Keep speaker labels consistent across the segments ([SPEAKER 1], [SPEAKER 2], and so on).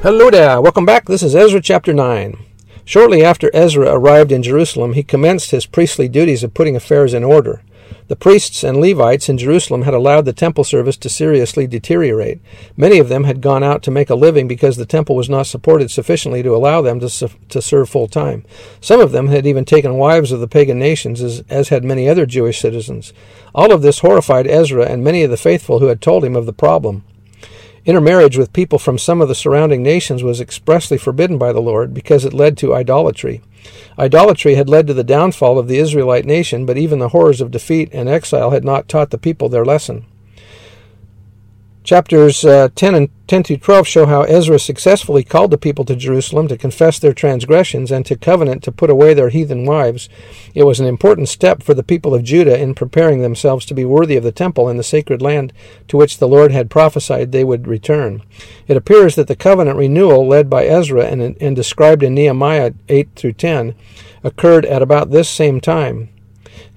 [SPEAKER 1] Hello there, welcome back. This is Ezra chapter 9. Shortly after Ezra arrived in Jerusalem, he commenced his priestly duties of putting affairs in order. The priests and Levites in Jerusalem had allowed the temple service to seriously deteriorate. Many of them had gone out to make a living because the temple was not supported sufficiently to allow them to, su- to serve full time. Some of them had even taken wives of the pagan nations, as, as had many other Jewish citizens. All of this horrified Ezra and many of the faithful who had told him of the problem. Intermarriage with people from some of the surrounding nations was expressly forbidden by the Lord because it led to idolatry. Idolatry had led to the downfall of the Israelite nation, but even the horrors of defeat and exile had not taught the people their lesson. Chapters uh, 10 and 10 to 12 show how Ezra successfully called the people to Jerusalem to confess their transgressions and to covenant to put away their heathen wives. It was an important step for the people of Judah in preparing themselves to be worthy of the temple and the sacred land to which the Lord had prophesied they would return. It appears that the covenant renewal led by Ezra and, and described in Nehemiah 8 through 10 occurred at about this same time.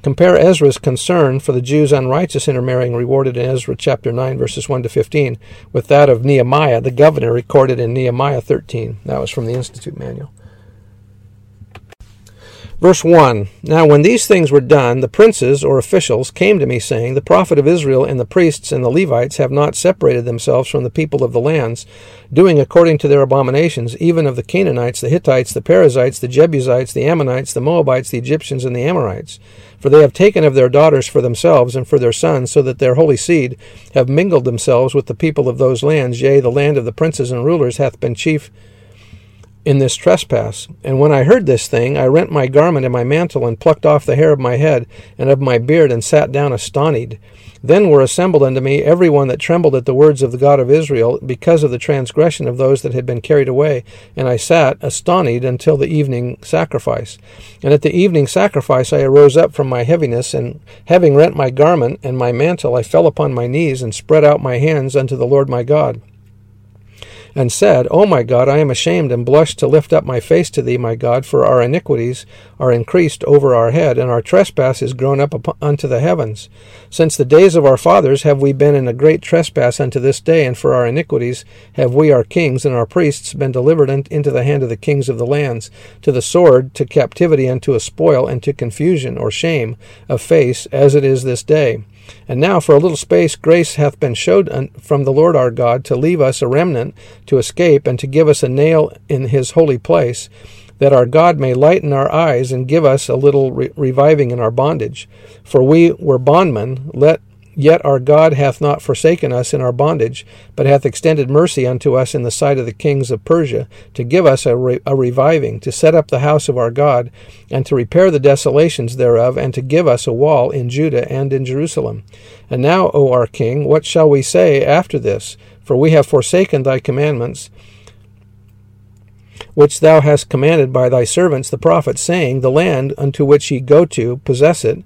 [SPEAKER 1] Compare Ezra's concern for the Jews' unrighteous intermarrying rewarded in Ezra chapter 9, verses 1 to 15, with that of Nehemiah, the governor, recorded in Nehemiah 13. That was from the Institute Manual. Verse 1 Now when these things were done, the princes or officials came to me, saying, The prophet of Israel and the priests and the Levites have not separated themselves from the people of the lands, doing according to their abominations, even of the Canaanites, the Hittites, the Perizzites, the Jebusites, the Ammonites, the Moabites, the Egyptians, and the Amorites. For they have taken of their daughters for themselves and for their sons, so that their holy seed have mingled themselves with the people of those lands. Yea, the land of the princes and rulers hath been chief in this trespass. And when I heard this thing, I rent my garment and my mantle, and plucked off the hair of my head and of my beard, and sat down astonied. Then were assembled unto me every one that trembled at the words of the God of Israel, because of the transgression of those that had been carried away. And I sat astonied until the evening sacrifice. And at the evening sacrifice I arose up from my heaviness, and having rent my garment and my mantle, I fell upon my knees, and spread out my hands unto the Lord my God and said, O my God, I am ashamed and blush to lift up my face to thee, my God, for our iniquities are increased over our head, and our trespass is grown up unto the heavens. Since the days of our fathers have we been in a great trespass unto this day, and for our iniquities have we, our kings and our priests, been delivered into the hand of the kings of the lands, to the sword, to captivity, and to a spoil, and to confusion or shame of face, as it is this day. And now for a little space grace hath been showed from the Lord our God to leave us a remnant to escape, and to give us a nail in his holy place, that our God may lighten our eyes and give us a little re- reviving in our bondage. For we were bondmen, let Yet our God hath not forsaken us in our bondage, but hath extended mercy unto us in the sight of the kings of Persia, to give us a, re- a, reviving, to set up the house of our God, and to repair the desolations thereof, and to give us a wall in Judah and in Jerusalem. And now, O our King, what shall we say after this? For we have forsaken thy commandments, which thou hast commanded by thy servants the prophets, saying, The land unto which ye go to, possess it,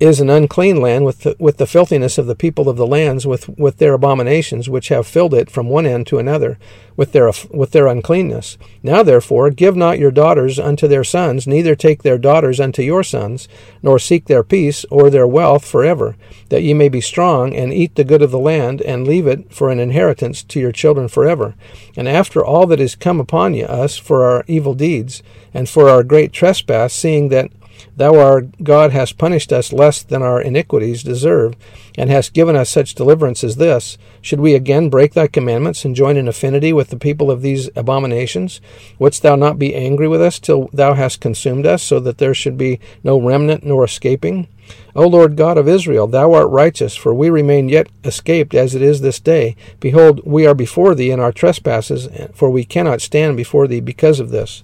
[SPEAKER 1] is an unclean land with the, with the filthiness of the people of the lands with, with their abominations which have filled it from one end to another with their with their uncleanness. Now therefore give not your daughters unto their sons neither take their daughters unto your sons nor seek their peace or their wealth forever that ye may be strong and eat the good of the land and leave it for an inheritance to your children forever. And after all that is come upon you us for our evil deeds and for our great trespass seeing that Thou, our God, hast punished us less than our iniquities deserve, and hast given us such deliverance as this. Should we again break thy commandments and join in affinity with the people of these abominations? Wouldst thou not be angry with us till thou hast consumed us, so that there should be no remnant nor escaping? O Lord God of Israel, thou art righteous, for we remain yet escaped as it is this day. Behold, we are before thee in our trespasses, for we cannot stand before thee because of this.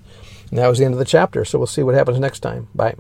[SPEAKER 1] And that was the end of the chapter, so we'll see what happens next time. Bye.